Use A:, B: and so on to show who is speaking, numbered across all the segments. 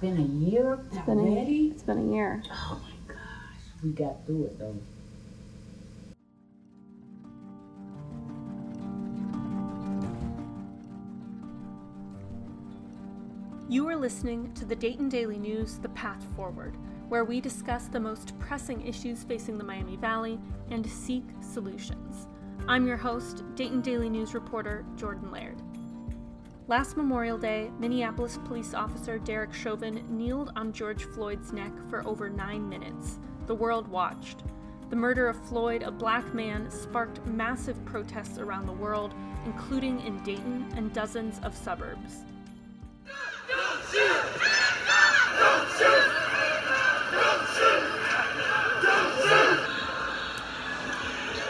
A: been a year
B: It's been a, year
A: already?
B: it's been a year.
A: Oh my gosh, we got through it though.
B: You are listening to the Dayton Daily News The Path Forward, where we discuss the most pressing issues facing the Miami Valley and seek solutions. I'm your host, Dayton Daily News reporter Jordan Laird. Last Memorial Day, Minneapolis police officer Derek Chauvin kneeled on George Floyd's neck for over nine minutes. The world watched. The murder of Floyd, a black man, sparked massive protests around the world, including in Dayton and dozens of suburbs.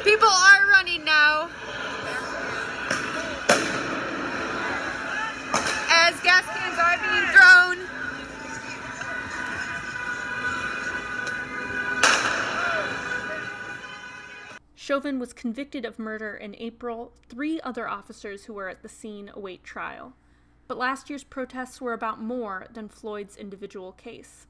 C: People are
B: Chauvin was convicted of murder in April. Three other officers who were at the scene await trial. But last year's protests were about more than Floyd's individual case.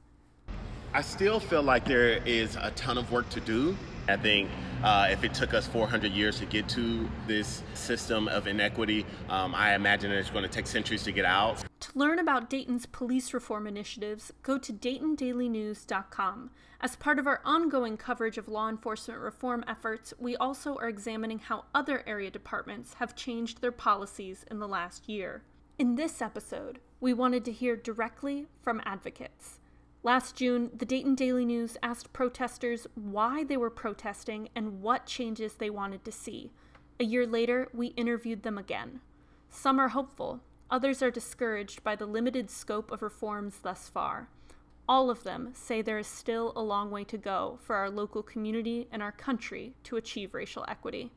D: I still feel like there is a ton of work to do. I think uh, if it took us 400 years to get to this system of inequity, um, I imagine it's going to take centuries to get out.
B: To learn about Dayton's police reform initiatives, go to DaytonDailyNews.com. As part of our ongoing coverage of law enforcement reform efforts, we also are examining how other area departments have changed their policies in the last year. In this episode, we wanted to hear directly from advocates. Last June, the Dayton Daily News asked protesters why they were protesting and what changes they wanted to see. A year later, we interviewed them again. Some are hopeful, others are discouraged by the limited scope of reforms thus far. All of them say there is still a long way to go for our local community and our country to achieve racial equity.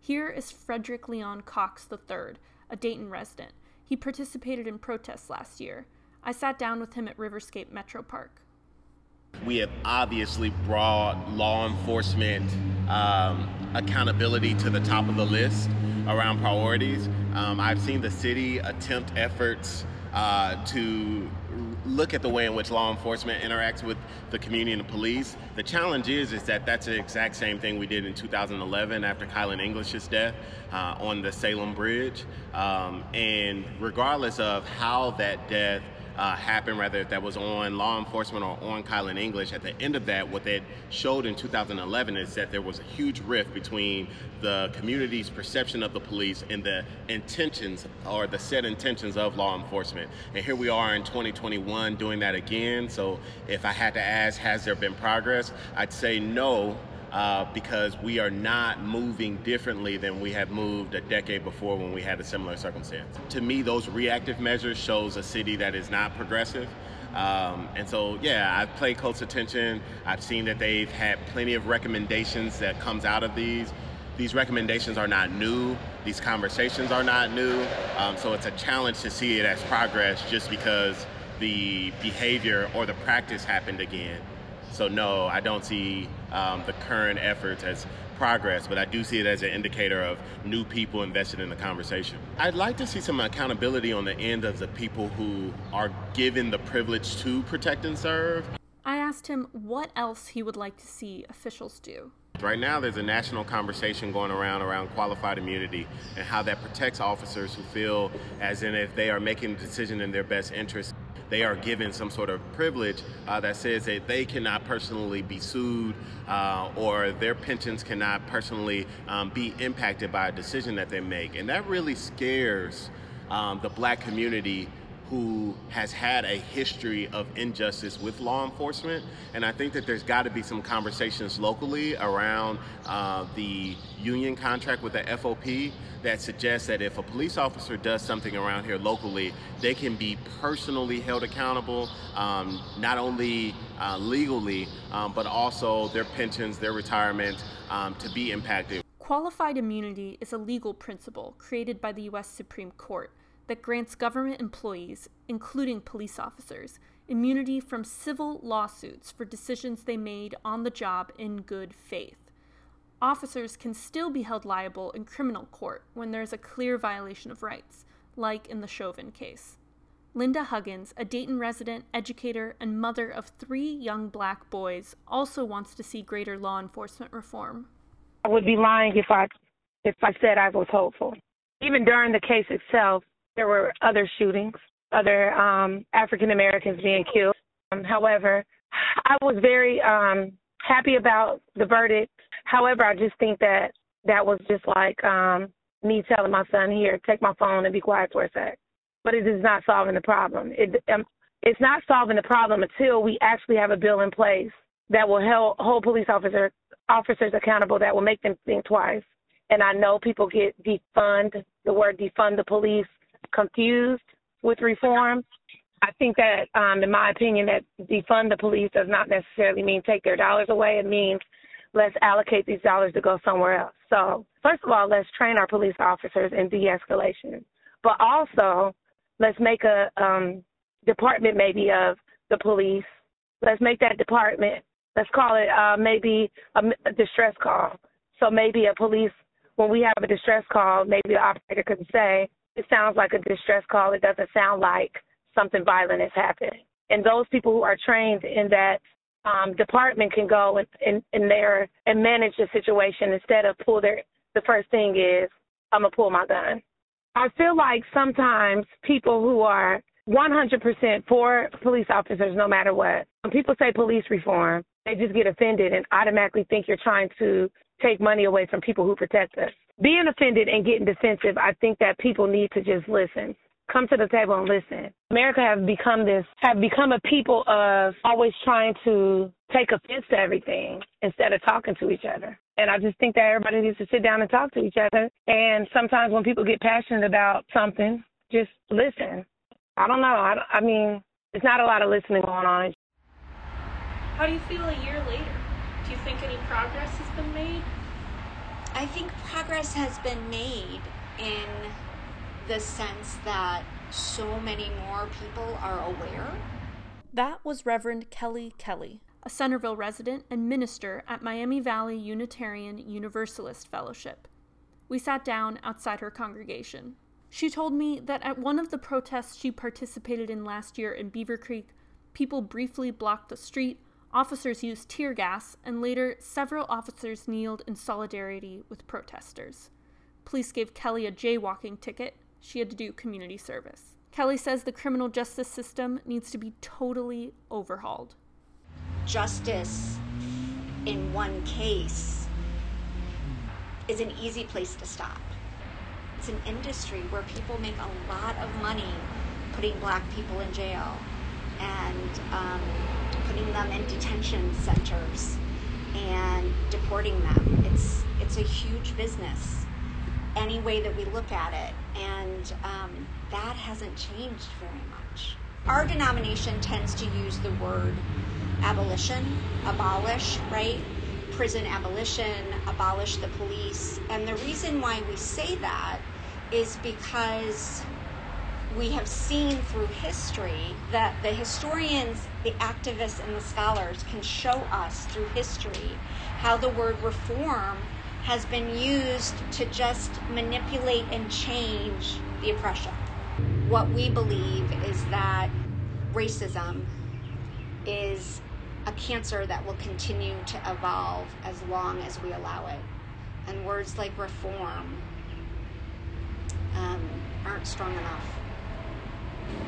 B: Here is Frederick Leon Cox III, a Dayton resident. He participated in protests last year. I sat down with him at Riverscape Metro Park.
D: We have obviously brought law enforcement um, accountability to the top of the list around priorities. Um, I've seen the city attempt efforts uh, to look at the way in which law enforcement interacts with the community and the police. The challenge is is that that's the exact same thing we did in 2011 after Kylan English's death uh, on the Salem Bridge. Um, and regardless of how that death uh, happened, whether that was on law enforcement or on Kylan English. At the end of that, what that showed in 2011 is that there was a huge rift between the community's perception of the police and the intentions or the set intentions of law enforcement. And here we are in 2021 doing that again. So if I had to ask, has there been progress? I'd say no. Uh, because we are not moving differently than we have moved a decade before when we had a similar circumstance. To me, those reactive measures shows a city that is not progressive. Um, and so, yeah, I've paid close attention. I've seen that they've had plenty of recommendations that comes out of these. These recommendations are not new. These conversations are not new. Um, so it's a challenge to see it as progress just because the behavior or the practice happened again. So no, I don't see um, the current efforts as progress, but I do see it as an indicator of new people invested in the conversation. I'd like to see some accountability on the end of the people who are given the privilege to protect and serve.
B: I asked him what else he would like to see officials do.
D: Right now, there's a national conversation going around around qualified immunity and how that protects officers who feel as in if they are making a decision in their best interest, they are given some sort of privilege uh, that says that they cannot personally be sued uh, or their pensions cannot personally um, be impacted by a decision that they make. And that really scares um, the black community who has had a history of injustice with law enforcement. And I think that there's got to be some conversations locally around uh, the union contract with the FOP that suggests that if a police officer does something around here locally, they can be personally held accountable, um, not only uh, legally, um, but also their pensions, their retirement um, to be impacted.
B: Qualified immunity is a legal principle created by the U.S. Supreme Court that grants government employees, including police officers, immunity from civil lawsuits for decisions they made on the job in good faith. Officers can still be held liable in criminal court when there is a clear violation of rights, like in the Chauvin case. Linda Huggins, a Dayton resident, educator, and mother of three young black boys, also wants to see greater law enforcement reform.
E: I would be lying if I if I said I was hopeful. Even during the case itself, there were other shootings, other um, African Americans being killed. Um, however, I was very um, happy about the verdict. However, I just think that that was just like um, me telling my son, "Here, take my phone and be quiet for a sec." but it is not solving the problem. It, um, it's not solving the problem until we actually have a bill in place that will help hold police officer, officers accountable, that will make them think twice. And I know people get defund, the word defund the police, confused with reform. I think that, um, in my opinion, that defund the police does not necessarily mean take their dollars away. It means let's allocate these dollars to go somewhere else. So, first of all, let's train our police officers in de escalation. But also, let's make a um, department maybe of the police. Let's make that department. Let's call it uh, maybe a, a distress call. So maybe a police when we have a distress call, maybe the operator could say, "It sounds like a distress call. It doesn't sound like something violent is happening." And those people who are trained in that um, department can go and in, in there and manage the situation instead of pull their. The first thing is, I'm gonna pull my gun. I feel like sometimes people who are 100% for police officers, no matter what, when people say police reform, they just get offended and automatically think you're trying to take money away from people who protect us. Being offended and getting defensive, I think that people need to just listen. Come to the table and listen. America have become this, have become a people of always trying to take offense to everything instead of talking to each other. And I just think that everybody needs to sit down and talk to each other. And sometimes when people get passionate about something, just listen. I don't know. I, I mean, there's not a lot of listening going on.
B: How do you feel a year later? Do you think any progress been made?
F: I think progress has been made in the sense that so many more people are aware.
B: That was Reverend Kelly Kelly, a Centerville resident and minister at Miami Valley Unitarian Universalist Fellowship. We sat down outside her congregation. She told me that at one of the protests she participated in last year in Beavercreek, people briefly blocked the street, officers used tear gas, and later several officers kneeled in solidarity with protesters. Police gave Kelly a jaywalking ticket. She had to do community service. Kelly says the criminal justice system needs to be totally overhauled
F: justice in one case is an easy place to stop. It's an industry where people make a lot of money putting black people in jail and um, putting them in detention centers and deporting them. It's it's a huge business, any way that we look at it, and um, that hasn't changed very much. Our denomination tends to use the word abolition, abolish, right? Prison abolition, abolish the police. And the reason why we say that is because we have seen through history that the historians, the activists, and the scholars can show us through history how the word reform has been used to just manipulate and change the oppression. What we believe is that racism is a cancer that will continue to evolve as long as we allow it. And words like reform um, aren't strong enough.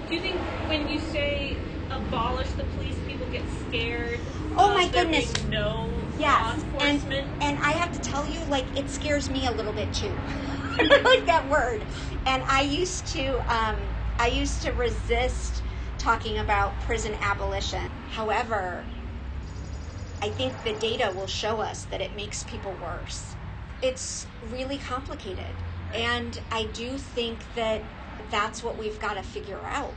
B: Do you think when you say abolish the police, people get scared?
F: Oh my goodness!
B: No
F: yes, and and I have to tell you, like it scares me a little bit too. I like that word, and I used to um, I used to resist talking about prison abolition. However, I think the data will show us that it makes people worse. It's really complicated. And I do think that that's what we've got to figure out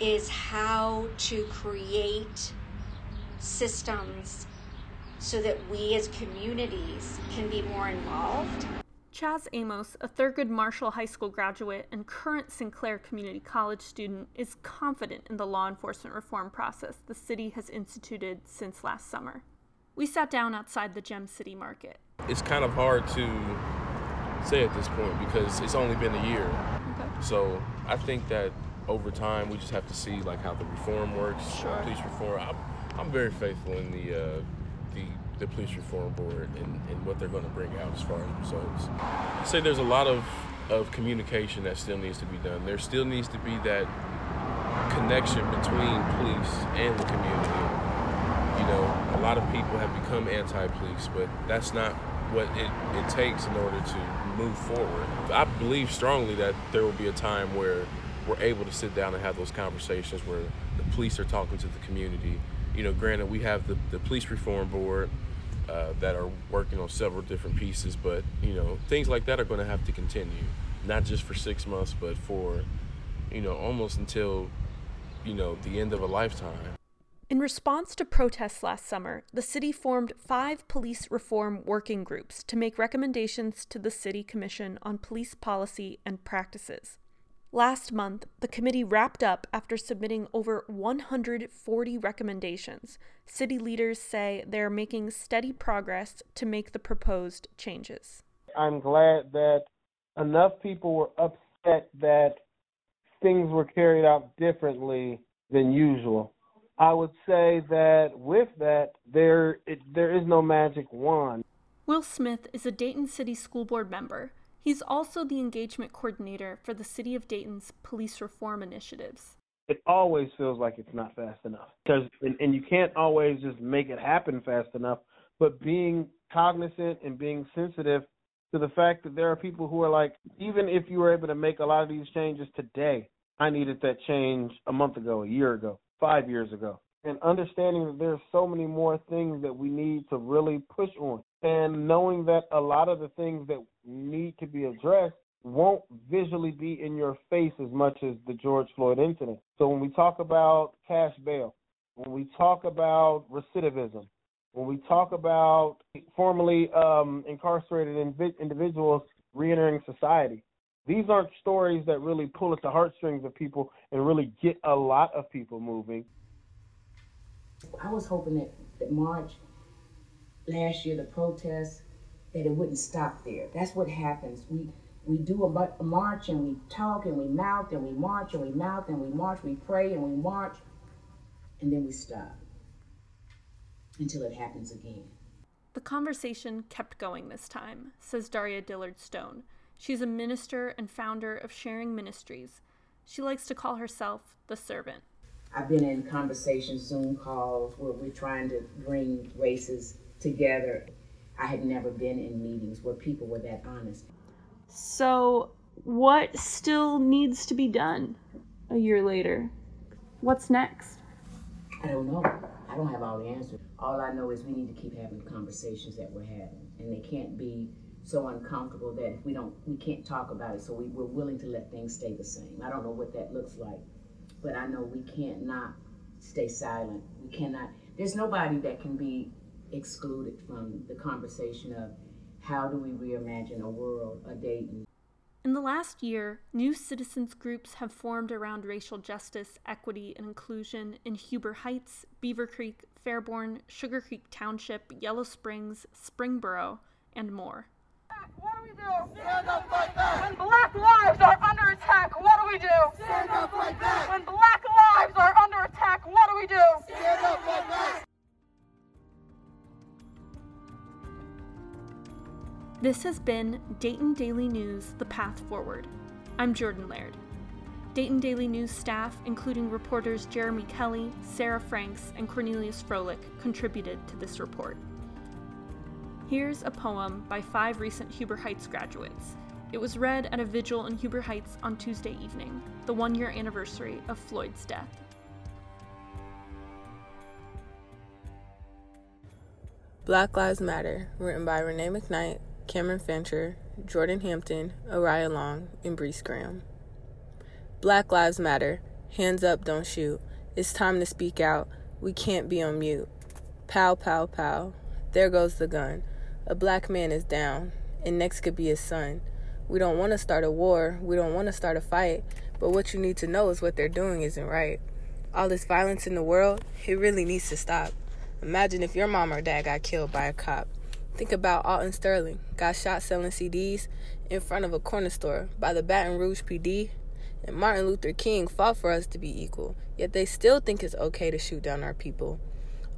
F: is how to create systems so that we as communities can be more involved.
B: Chaz Amos, a Thurgood Marshall High School graduate and current Sinclair Community College student, is confident in the law enforcement reform process the city has instituted since last summer. We sat down outside the Gem City Market.
G: It's kind of hard to say at this point because it's only been a year. So I think that over time, we just have to see like how the reform works.
B: Sure.
G: Police reform. I'm, I'm very faithful in the uh, the the police reform board and, and what they're going to bring out as far as results. I say there's a lot of of communication that still needs to be done. There still needs to be that connection between police and the community. You know, a lot of people have become anti-police, but that's not what it, it takes in order to move forward. I believe strongly that there will be a time where we're able to sit down and have those conversations where the police are talking to the community. You know, granted, we have the, the police reform board uh, that are working on several different pieces, but, you know, things like that are going to have to continue, not just for six months, but for, you know, almost until, you know, the end of a lifetime.
B: In response to protests last summer, the city formed five police reform working groups to make recommendations to the City Commission on police policy and practices. Last month, the committee wrapped up after submitting over 140 recommendations. City leaders say they're making steady progress to make the proposed changes.
H: I'm glad that enough people were upset that things were carried out differently than usual. I would say that with that, there it, there is no magic wand.
B: Will Smith is a Dayton City School Board member. He's also the engagement coordinator for the City of Dayton's police reform initiatives.
H: It always feels like it's not fast enough because, and, and you can't always just make it happen fast enough. But being cognizant and being sensitive to the fact that there are people who are like, even if you were able to make a lot of these changes today, I needed that change a month ago, a year ago five years ago. And understanding that there's so many more things that we need to really push on. And knowing that a lot of the things that need to be addressed won't visually be in your face as much as the George Floyd incident. So when we talk about cash bail, when we talk about recidivism, when we talk about formerly um, incarcerated inv- individuals reentering society, these aren't stories that really pull at the heartstrings of people and really get a lot of people moving.
A: I was hoping that, that March last year, the protests, that it wouldn't stop there. That's what happens. We we do a, a march and we talk and we mouth and we march and we mouth and we march, we pray and we march, and then we stop until it happens again.
B: The conversation kept going this time, says Daria Dillard Stone. She's a minister and founder of Sharing Ministries. She likes to call herself the servant.
A: I've been in conversations, Zoom calls, where we're trying to bring races together. I had never been in meetings where people were that honest.
B: So, what still needs to be done a year later? What's next?
A: I don't know. I don't have all the answers. All I know is we need to keep having the conversations that we're having, and they can't be so uncomfortable that we don't we can't talk about it so we, we're willing to let things stay the same. I don't know what that looks like but i know we can't not stay silent. We cannot there's nobody that can be excluded from the conversation of how do we reimagine a world a Dayton
B: in the last year, new citizens groups have formed around racial justice, equity, and inclusion in Huber Heights, Beavercreek, Fairborn, Sugarcreek Township, Yellow Springs, Springboro, and more.
I: What do we do? Stand up, fight back. When black lives are under attack, what do we do? Stand up, fight back. When black lives are under attack, what do we do? Stand up, fight back.
B: This has been Dayton Daily News The Path Forward. I'm Jordan Laird. Dayton Daily News staff, including reporters Jeremy Kelly, Sarah Franks, and Cornelius Frolik, contributed to this report. Here's a poem by five recent Huber Heights graduates. It was read at a vigil in Huber Heights on Tuesday evening, the one year anniversary of Floyd's death.
J: Black Lives Matter, written by Renee McKnight, Cameron Fancher, Jordan Hampton, Araya Long, and Brees Graham. Black Lives Matter. Hands up, don't shoot. It's time to speak out. We can't be on mute. Pow, pow, pow. There goes the gun. A black man is down, and next could be his son. We don't want to start a war, we don't want to start a fight, but what you need to know is what they're doing isn't right. All this violence in the world, it really needs to stop. Imagine if your mom or dad got killed by a cop. Think about Alton Sterling, got shot selling CDs in front of a corner store by the Baton Rouge PD and Martin Luther King fought for us to be equal, yet they still think it's okay to shoot down our people.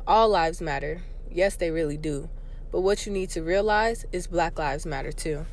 J: All lives matter. Yes, they really do. But what you need to realize is Black Lives Matter too.